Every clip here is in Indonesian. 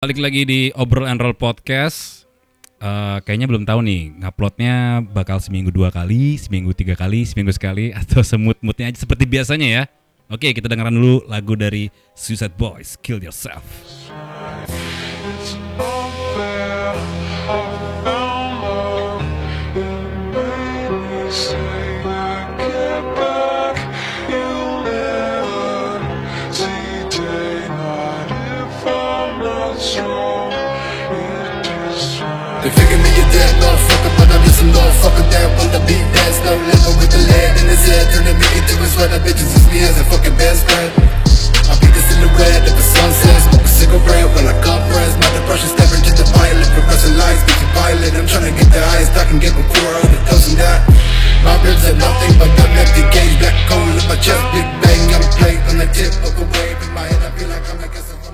Balik lagi di Obrol and Roll Podcast. Eh, kayaknya belum tahu nih, nguploadnya bakal seminggu dua kali, seminggu tiga kali, seminggu sekali, atau semut-mutnya aja seperti biasanya ya. Oke, kita dengeran dulu lagu dari Suicide Boys, Kill Yourself. They figure me a dead motherfucker, but I'm just a motherfucker that wanna be dead. No living with the lead in his head, turning me into his sweater. Bitches use me as a fucking best friend. I beat the silhouette of the sunset, smoke a cigarette while I compress. My depression stepping to the pilot, progressing lights, bitch pilot. I'm trying to get the highest I can get before all the doesn't that. My ribs are nothing but gun empty gauge, black coal in my chest, big bang. I'm a plate on the tip of a wave. In my head,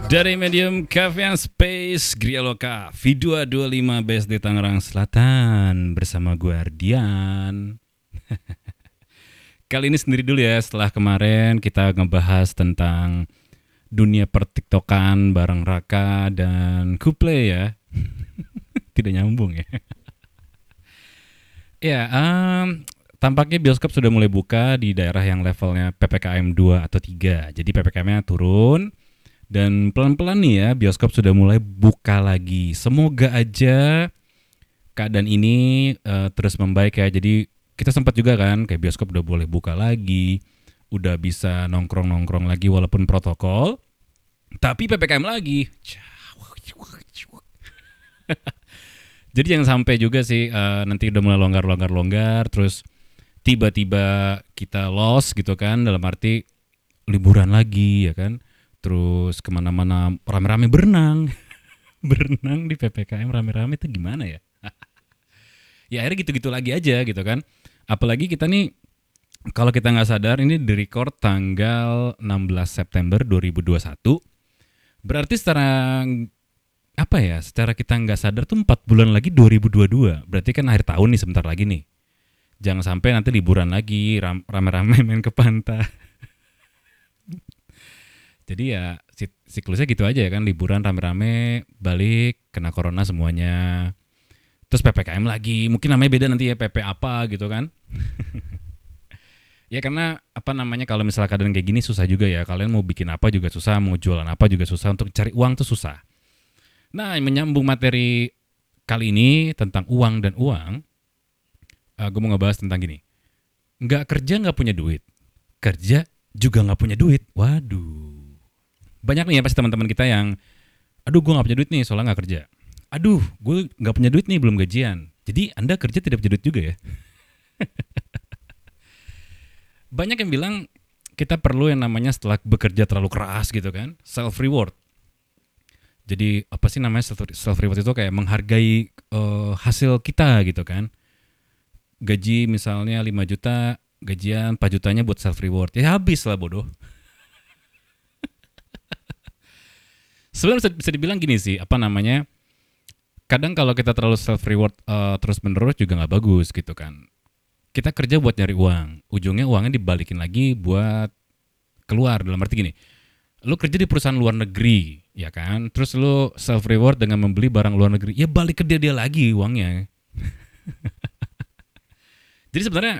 Dari Medium Cafe and Space Gria Loka V225 BSD Tangerang Selatan bersama gue Ardian. Kali ini sendiri dulu ya setelah kemarin kita ngebahas tentang dunia pertiktokan bareng Raka dan Kuple ya. Tidak nyambung ya. ya, em, tampaknya bioskop sudah mulai buka di daerah yang levelnya PPKM 2 atau 3. Jadi PPKM-nya turun dan pelan-pelan nih ya bioskop sudah mulai buka lagi. Semoga aja keadaan ini eh, terus membaik ya. Jadi kita sempat juga kan kayak bioskop udah boleh buka lagi, udah bisa nongkrong-nongkrong lagi walaupun protokol. Tapi PPKM lagi. Jadi jangan sampai juga sih eh, nanti udah mulai longgar-longgar-longgar terus tiba-tiba kita lost gitu kan dalam arti liburan lagi ya kan terus ke mana-mana rame-rame berenang. Berenang di ppkm rame-rame itu gimana ya? Ya akhirnya gitu-gitu lagi aja gitu kan. Apalagi kita nih kalau kita nggak sadar ini di record tanggal 16 September 2021 berarti secara apa ya secara kita nggak sadar tuh 4 bulan lagi 2022 berarti kan akhir tahun nih sebentar lagi nih. Jangan sampai nanti liburan lagi ram- rame-rame main ke pantai jadi ya sik- siklusnya gitu aja ya kan liburan rame-rame balik kena corona semuanya. Terus ppkm lagi mungkin namanya beda nanti ya pp apa gitu kan. Ya karena apa namanya kalau misalnya keadaan kayak gini susah juga ya. Kalian mau bikin apa juga susah mau jualan apa juga susah untuk cari uang tuh susah. Nah menyambung materi kali ini tentang uang dan uang gue mau ngebahas tentang gini. Nggak kerja nggak punya duit kerja juga nggak punya duit. Waduh banyak nih ya pasti teman-teman kita yang aduh gue nggak punya duit nih soalnya nggak kerja. Aduh gue nggak punya duit nih belum gajian. Jadi anda kerja tidak punya duit juga ya? Banyak yang bilang kita perlu yang namanya setelah bekerja terlalu keras gitu kan. Self reward jadi apa sih namanya self reward itu? Kayak menghargai eh, hasil kita gitu kan. Gaji misalnya 5 juta gajian 4 jutanya buat self reward ya habis lah bodoh sebenarnya bisa, dibilang gini sih apa namanya kadang kalau kita terlalu self reward terus menerus juga nggak bagus gitu kan. Kita kerja buat nyari uang ujungnya uangnya dibalikin lagi buat keluar. Dalam arti gini lu kerja di perusahaan luar negeri ya kan? Terus lu self reward dengan membeli barang luar negeri ya balik ke dia dia lagi uangnya. Jadi sebenarnya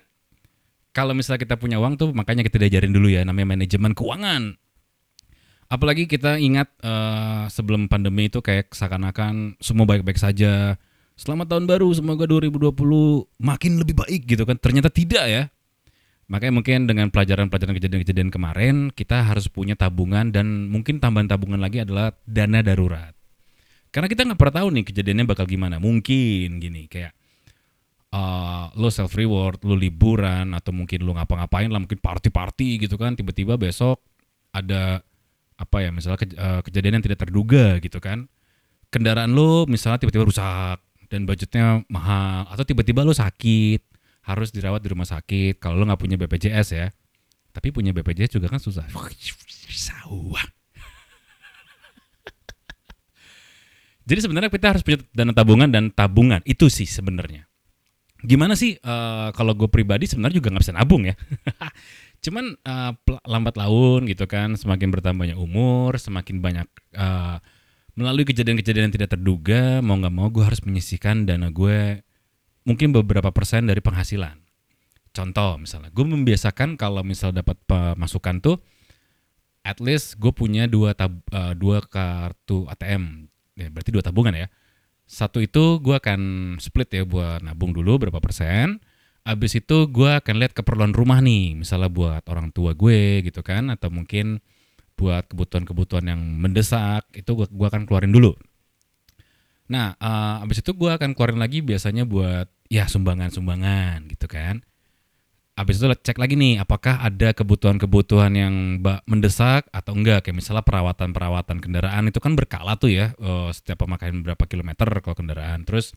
kalau misalnya kita punya uang tuh makanya kita diajarin dulu ya namanya manajemen keuangan apalagi kita ingat eh, sebelum pandemi itu kayak seakan-akan semua baik-baik saja. Selamat tahun baru semoga 2020 makin lebih baik gitu kan. Ternyata tidak ya. Makanya mungkin dengan pelajaran-pelajaran kejadian-kejadian kemarin kita harus punya tabungan dan mungkin tambahan tabungan lagi adalah dana darurat. Karena kita nggak pernah tahu nih kejadiannya bakal gimana. Mungkin gini kayak uh, lo self reward, lo liburan atau mungkin lo ngapa-ngapain lah mungkin party-party gitu kan. Tiba-tiba besok ada apa ya misalnya kej- eh, kejadian yang tidak terduga gitu kan. Kendaraan lo misalnya tiba-tiba rusak dan budgetnya mahal atau tiba-tiba lo sakit harus dirawat di rumah sakit kalau lo nggak punya BPJS ya. Tapi punya BPJS juga kan susah. Jadi sebenarnya kita harus punya dana tabungan dan tabungan itu sih sebenarnya. Gimana sih eh, kalau gue pribadi sebenarnya juga nggak bisa nabung ya cuman pel- lambat laun gitu kan semakin bertambahnya umur semakin banyak eh, melalui kejadian-kejadian yang tidak terduga mau nggak mau gue harus menyisihkan dana gue mungkin beberapa persen dari penghasilan. Contoh misalnya gue membiasakan kalau misal dapat pemasukan tuh at least gue punya dua tab, uh, dua kartu ATM ya berarti dua tabungan ya. Satu itu gue akan split ya buat nabung dulu berapa persen abis itu gue akan lihat keperluan rumah nih misalnya buat orang tua gue gitu kan atau mungkin buat kebutuhan-kebutuhan yang mendesak itu gue gua akan keluarin dulu. Nah, uh, abis itu gue akan keluarin lagi biasanya buat ya sumbangan-sumbangan gitu kan. Abis itu cek lagi nih apakah ada kebutuhan-kebutuhan yang mendesak atau enggak kayak misalnya perawatan-perawatan kendaraan itu kan berkala tuh ya uh, setiap pemakaian berapa kilometer kalau kendaraan. Terus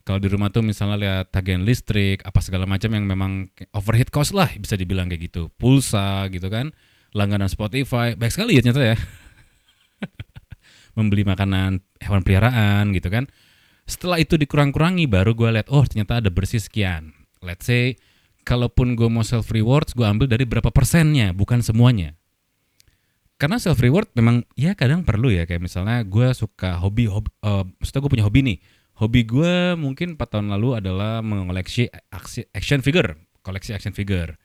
kalau di rumah tuh misalnya lihat tagihan listrik apa segala macam yang memang overhead cost lah bisa dibilang kayak gitu. Pulsa gitu kan langganan Spotify baik sekali ya ternyata ya. Membeli makanan hewan peliharaan gitu kan. Setelah itu dikurang-kurangi baru gue lihat oh ternyata ada bersih sekian. Let's say kalaupun gue mau self rewards gue ambil dari berapa persennya bukan semuanya. Karena self reward memang ya kadang perlu ya kayak misalnya gue suka hobi hobi uh, maksudnya gue punya hobi nih hobi gue mungkin 4 tahun lalu adalah mengoleksi action figure koleksi action figure.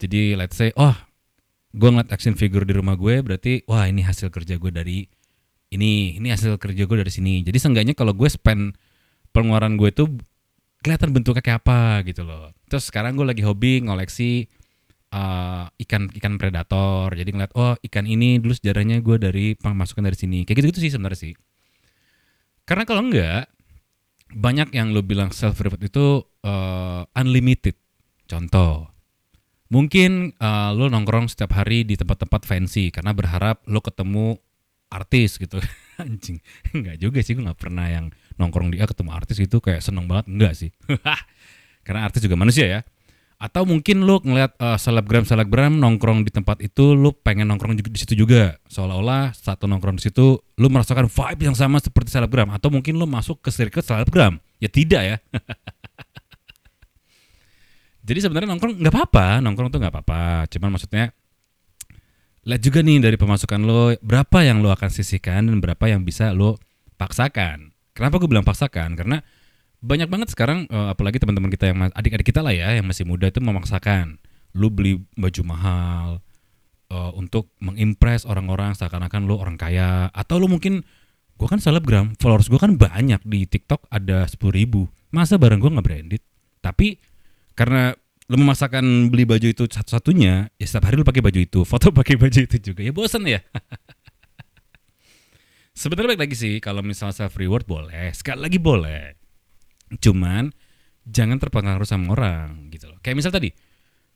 Jadi let's say oh gue ngeliat action figure di rumah gue berarti wah ini hasil kerja gue dari ini ini hasil kerja gue dari sini. Jadi seenggaknya kalau gue spend pengeluaran gue itu kelihatan bentuknya kayak apa gitu loh. Terus sekarang gue lagi hobi ngoleksi uh, ikan ikan predator. Jadi ngeliat oh ikan ini dulu sejarahnya gue dari pemasukan dari sini. Kayak gitu gitu sih sebenarnya sih. Karena kalau enggak banyak yang lo bilang self reward itu uh, unlimited contoh Mungkin uh, lo nongkrong setiap hari di tempat-tempat fancy karena berharap lo ketemu artis gitu. Anjing, enggak juga sih gue nggak pernah yang nongkrong dia ketemu artis itu kayak seneng banget enggak sih. karena artis juga manusia ya. Atau mungkin lo ngeliat uh, selebgram selebgram nongkrong di tempat itu, lo pengen nongkrong di situ juga. Seolah-olah satu nongkrong di situ, lo merasakan vibe yang sama seperti selebgram. Atau mungkin lo masuk ke circle selebgram. Ya tidak ya. Jadi sebenarnya nongkrong nggak apa-apa, nongkrong tuh nggak apa-apa. Cuman maksudnya lihat juga nih dari pemasukan lo berapa yang lo akan sisihkan dan berapa yang bisa lo paksakan. Kenapa gue bilang paksakan? Karena banyak banget sekarang uh, apalagi teman-teman kita yang adik-adik kita lah ya yang masih muda itu memaksakan lo beli baju mahal uh, untuk mengimpress orang-orang seakan-akan lo orang kaya atau lo mungkin gue kan selebgram followers gue kan banyak di TikTok ada sepuluh ribu masa barang gue nggak branded tapi karena lu memaksakan beli baju itu satu-satunya, ya setiap hari lu pakai baju itu, foto pakai baju itu juga. Ya bosan ya. Sebenarnya baik lagi sih kalau misalnya self reward boleh, sekali lagi boleh. Cuman jangan terpengaruh sama orang gitu loh. Kayak misal tadi,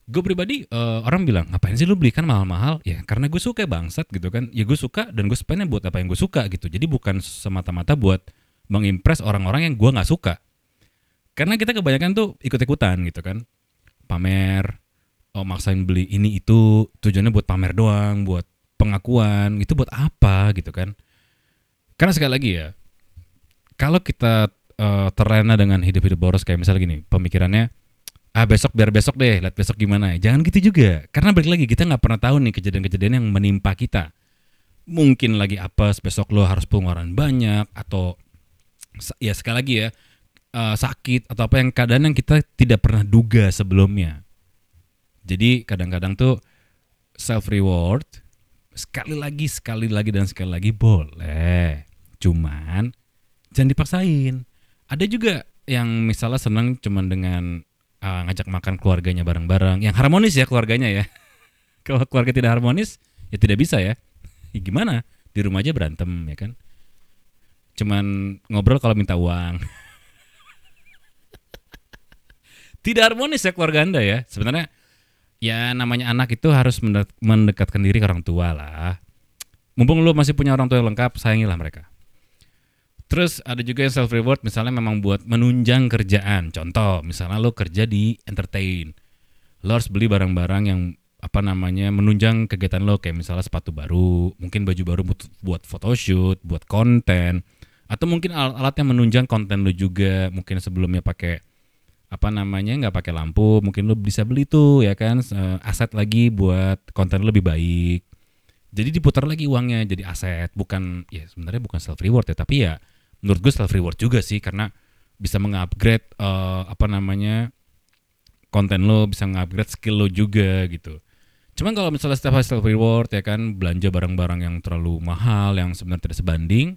gue pribadi uh, orang bilang ngapain sih lu beli kan mahal-mahal ya karena gue suka bangsat gitu kan ya gue suka dan gue spendnya buat apa yang gue suka gitu jadi bukan semata-mata buat mengimpress orang-orang yang gue nggak suka karena kita kebanyakan tuh ikut-ikutan gitu kan. Pamer, oh maksain beli ini itu tujuannya buat pamer doang, buat pengakuan, itu buat apa gitu kan. Karena sekali lagi ya, kalau kita uh, terlena dengan hidup-hidup boros kayak misalnya gini, pemikirannya ah besok biar besok deh, lihat besok gimana. Jangan gitu juga, karena balik lagi kita nggak pernah tahu nih kejadian-kejadian yang menimpa kita. Mungkin lagi apa besok lo harus pengeluaran banyak atau ya sekali lagi ya uh, sakit atau apa yang keadaan yang kita tidak pernah duga sebelumnya. Jadi kadang-kadang tuh self reward sekali lagi sekali lagi dan sekali lagi boleh. Cuman jangan dipaksain. Ada juga yang misalnya senang cuman dengan uh, ngajak makan keluarganya bareng-bareng, yang harmonis ya keluarganya ya. Kalau keluarga tidak harmonis ya tidak bisa ya. ya gimana? Di rumah aja berantem ya kan. Cuman ngobrol kalau minta uang. tidak harmonis ya keluarga Anda ya. Sebenarnya ya namanya anak itu harus mendekatkan diri ke orang tua lah. Mumpung lu masih punya orang tua yang lengkap, sayangilah mereka. Terus ada juga yang self reward misalnya memang buat menunjang kerjaan. Contoh, misalnya lo kerja di entertain. Lo harus beli barang-barang yang apa namanya menunjang kegiatan lo kayak misalnya sepatu baru, mungkin baju baru buat, buat photoshoot, buat konten, atau mungkin alat-alat yang menunjang konten lo juga. Mungkin sebelumnya pakai apa namanya nggak pakai lampu mungkin lo bisa beli tuh ya kan aset lagi buat konten lebih baik Jadi diputar lagi uangnya jadi aset, bukan ya sebenarnya bukan self reward ya, tapi ya menurut gue self reward juga sih karena bisa mengupgrade eh, apa namanya konten lo, bisa mengupgrade skill lo juga gitu. Cuman kalau misalnya setiap hari self reward ya kan belanja barang-barang yang terlalu mahal yang sebenarnya tidak sebanding,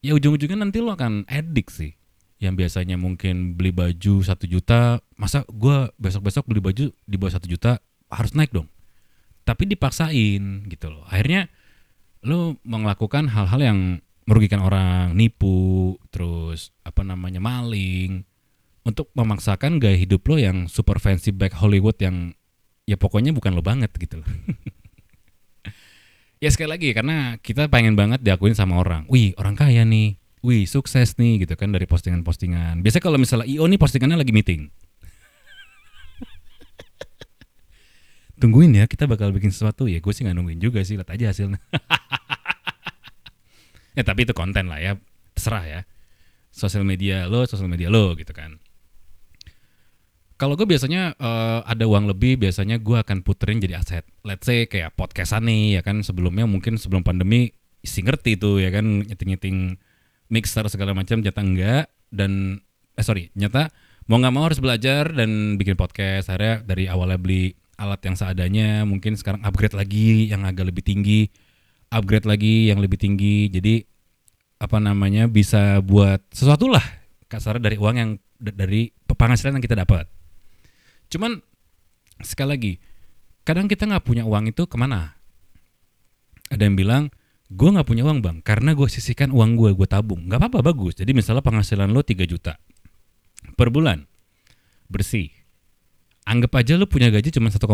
ya ujung-ujungnya nanti lo akan edik sih. Yang biasanya mungkin beli baju satu juta, masa gue besok-besok beli baju di bawah satu juta harus naik dong. Tapi dipaksain gitu loh. Akhirnya lo melakukan hal-hal yang merugikan orang, nipu, terus apa namanya maling, untuk memaksakan gaya hidup lo yang super fancy back Hollywood yang ya pokoknya bukan lo banget gitu loh. ya sekali lagi karena kita pengen banget diakuin sama orang. Wih orang kaya nih, wih sukses nih gitu kan dari postingan-postingan. Biasanya kalau misalnya IO nih postingannya lagi meeting. Tungguin ya kita bakal bikin sesuatu ya gue sih nggak nungguin juga sih lihat aja hasilnya. ya tapi itu konten lah ya terserah ya. Sosial media lo, sosial media lo gitu kan. Kalau gue biasanya eh, ada uang lebih, biasanya gue akan puterin jadi aset. Let's say kayak podcastan nih, ya kan sebelumnya mungkin sebelum pandemi sih ngerti tuh ya kan nyeting-nyeting mixer segala macam, nyata enggak dan eh sorry, nyata mau nggak mau harus belajar dan bikin podcast. Akhirnya dari awalnya beli alat yang seadanya, mungkin sekarang upgrade lagi yang agak lebih tinggi, upgrade lagi yang lebih tinggi. Jadi apa namanya bisa buat sesuatu lah kasarnya dari uang yang dari penghasilan yang kita dapat. Cuman sekali lagi, kadang kita nggak punya uang itu ke mana? Ada yang bilang, gue nggak punya uang bang, karena gue sisihkan uang gue, gue tabung. Nggak apa-apa bagus. Jadi misalnya penghasilan lo 3 juta per bulan, bersih. Anggap aja lo punya gaji cuma 1,5.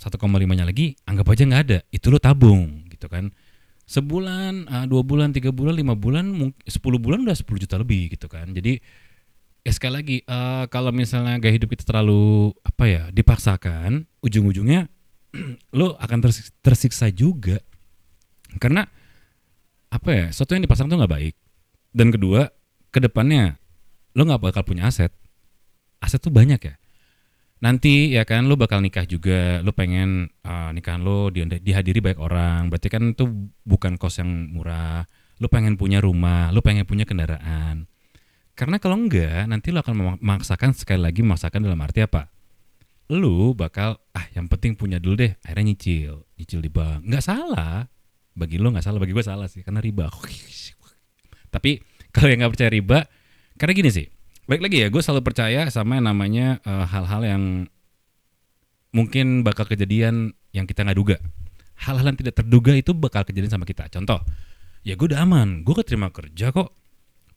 1,5 nya lagi, anggap aja nggak ada. Itu lo tabung, gitu kan? Sebulan, ah, dua bulan, tiga bulan, lima bulan, 10 bulan udah 10 juta lebih gitu kan. Jadi ya sekali lagi eh, kalau misalnya gaya hidup kita terlalu apa ya dipaksakan ujung-ujungnya lo akan tersiksa juga karena apa ya sesuatu yang dipasang tuh nggak baik dan kedua ke depannya lo nggak bakal punya aset aset tuh banyak ya nanti ya kan lo bakal nikah juga lo pengen eh, nikahan lo di- dihadiri banyak orang berarti kan itu bukan kos yang murah lo pengen punya rumah lo pengen punya kendaraan karena kalau enggak, nanti lo akan memaksakan sekali lagi memaksakan dalam arti apa? Lu bakal ah yang penting punya dulu deh, akhirnya nyicil, nyicil di bank. Nggak salah. Bagi lo nggak salah, bagi gue salah sih karena riba. Tapi kalau yang nggak percaya riba, karena gini sih. Baik lagi ya, gue selalu percaya sama yang namanya eh, hal-hal yang mungkin bakal kejadian yang kita nggak duga. Hal-hal yang tidak terduga itu bakal kejadian sama kita. Contoh, ya gue udah aman, gue keterima kerja kok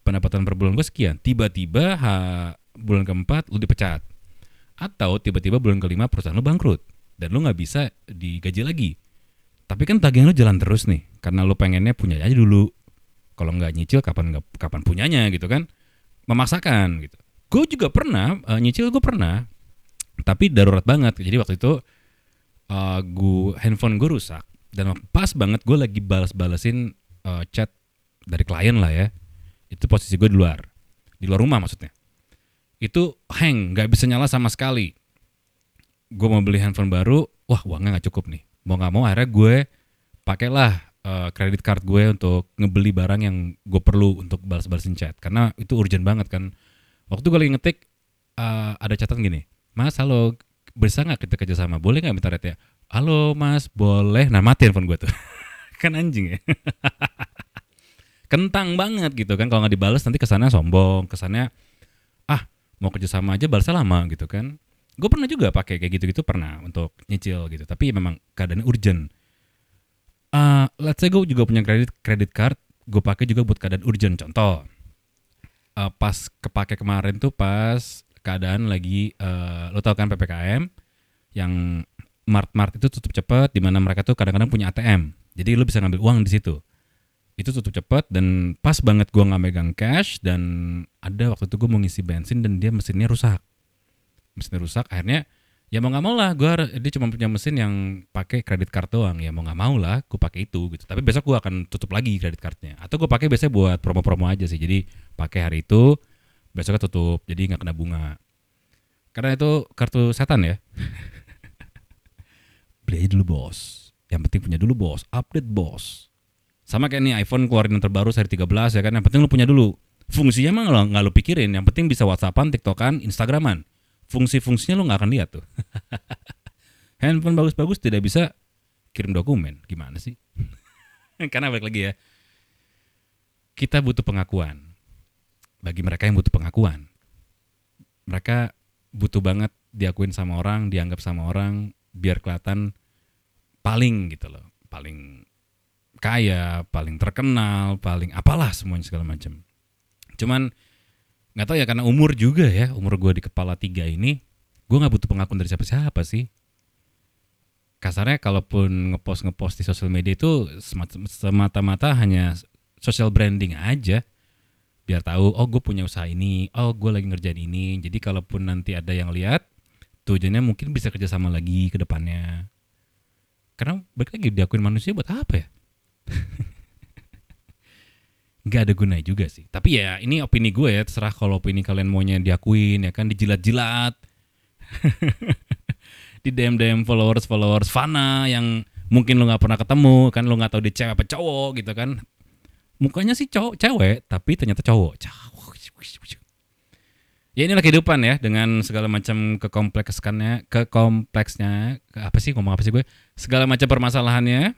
pendapatan per bulan gue sekian. Tiba-tiba ha, bulan keempat lu dipecat. Atau tiba-tiba bulan kelima perusahaan lu bangkrut. Dan lu nggak bisa digaji lagi. Tapi kan tagihan lu jalan terus nih. Karena lu pengennya punya aja dulu. Kalau nggak nyicil kapan kapan punyanya gitu kan. Memaksakan gitu. Gue juga pernah, eh, nyicil gue pernah. Tapi darurat banget. Jadi waktu itu eh, gue handphone gue rusak. Dan pas banget gue lagi balas-balasin eh, chat dari klien lah ya itu posisi gue di luar di luar rumah maksudnya itu hang nggak bisa nyala sama sekali gue mau beli handphone baru wah uangnya nggak cukup nih mau nggak mau akhirnya gue pakailah eh, kredit card gue untuk ngebeli barang yang gue perlu untuk balas-balasin chat. Karena itu urgent banget kan. Waktu gue lagi ngetik eh, ada catatan gini. Mas halo bisa nggak kita kerjasama boleh nggak minta rate ya halo mas boleh. Nah mati handphone gue tuh. Kan anjing ya. Kentang banget gitu kan. Kalau nggak dibales nanti kesannya sombong. Kesannya ah mau kerjasama aja balasnya lama gitu kan. Gue pernah juga pakai kayak gitu-gitu pernah untuk nyicil gitu. Tapi memang keadaannya urgent Ah, let's say gue juga punya kredit kredit card gue pakai juga buat keadaan urgent contoh. Eh, pas kepake kemarin tuh pas keadaan lagi eh, lo tau kan ppkm yang mart-mart itu tutup cepet di mana mereka tuh kadang-kadang punya ATM jadi lo bisa ngambil uang di situ. Itu tutup cepet dan pas banget gua nggak megang cash dan ada waktu itu gue mau ngisi bensin dan dia mesinnya rusak. Mesinnya rusak akhirnya ya mau nggak mau lah. Gue dia cuma punya mesin yang pakai kredit card doang. Ya mau nggak mau lah gue pakai itu gitu. Tapi besok gue akan tutup lagi kredit cardnya. Atau gue pakai biasanya buat promo-promo aja sih. Jadi pakai hari itu besoknya tutup. Jadi nggak kena bunga. Karena itu kartu setan ya. Beli aja dulu bos. Yang penting punya dulu bos, update bos. Sama kayak nih iPhone keluarin yang terbaru seri 13 ya kan, yang penting lu punya dulu. Fungsinya mah nggak lu pikirin, yang penting bisa WhatsAppan, TikTokan, Instagraman. Fungsi-fungsinya lu nggak akan lihat tuh. Handphone bagus-bagus tidak bisa kirim dokumen, gimana sih? Karena balik lagi ya, kita butuh pengakuan. Bagi mereka yang butuh pengakuan, mereka butuh banget diakuin sama orang, dianggap sama orang, biar kelihatan paling gitu loh, paling kaya, paling terkenal, paling apalah semuanya segala macam. Cuman nggak tahu ya karena umur juga ya, umur gue di kepala tiga ini, gue nggak butuh pengakuan dari siapa-siapa sih. Kasarnya kalaupun ngepost ngepost di sosial media itu semata- semata-mata hanya social branding aja. Biar tahu oh gue punya usaha ini oh gue lagi ngerjain ini. Jadi kalaupun nanti ada yang lihat tujuannya mungkin bisa kerjasama lagi ke depannya. Karena balik lagi diakuin manusia buat apa ya nggak ada gunanya juga sih. Tapi ya ini opini gue ya terserah kalau opini kalian maunya diakuin ya kan dijilat-jilat. Di DM DM followers followers fana yang mungkin lo nggak pernah ketemu kan lo nggak tahu dia cewek apa cowok gitu kan. Mukanya sih cowok cewek tapi ternyata cowok. Cowok. Ya inilah kehidupan ya dengan segala macam kekomplekskannya kekompleksnya ke apa sih ngomong apa sih gue? Segala macam permasalahannya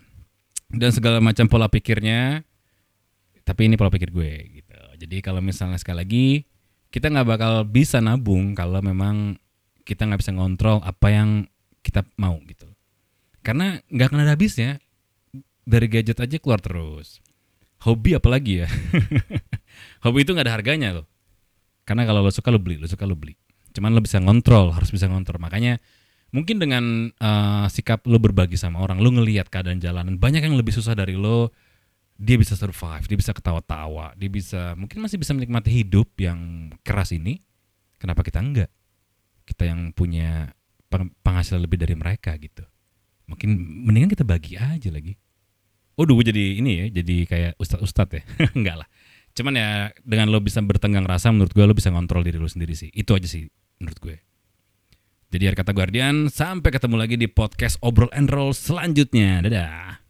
dan segala macam pola pikirnya tapi ini pola pikir gue gitu. Jadi kalau misalnya sekali lagi kita nggak bakal bisa nabung kalau memang kita nggak bisa ngontrol apa yang kita mau gitu. Karena nggak akan ada habisnya. Dari gadget aja keluar terus. Hobi apalagi ya? Hobi itu nggak ada harganya loh. Karena kalau lo suka lo beli. Lo suka lo beli. Cuman lo bisa ngontrol harus bisa ngontrol. Makanya mungkin dengan eh, sikap lo berbagi sama orang lo ngelihat keadaan jalanan banyak yang lebih susah dari lo dia bisa survive dia bisa ketawa-tawa dia bisa mungkin masih bisa menikmati hidup yang keras ini kenapa kita enggak kita yang punya peng- penghasilan lebih dari mereka gitu mungkin mendingan kita bagi aja lagi Oh, gue jadi ini ya, jadi kayak ustad-ustad ya. Enggak lah. Cuman ya dengan lo bisa bertenggang rasa menurut gue lo bisa ngontrol diri lo sendiri sih. Itu aja sih menurut gue. Jadi hari kata Guardian, sampai ketemu lagi di podcast Obrol and Roll selanjutnya. Dadah.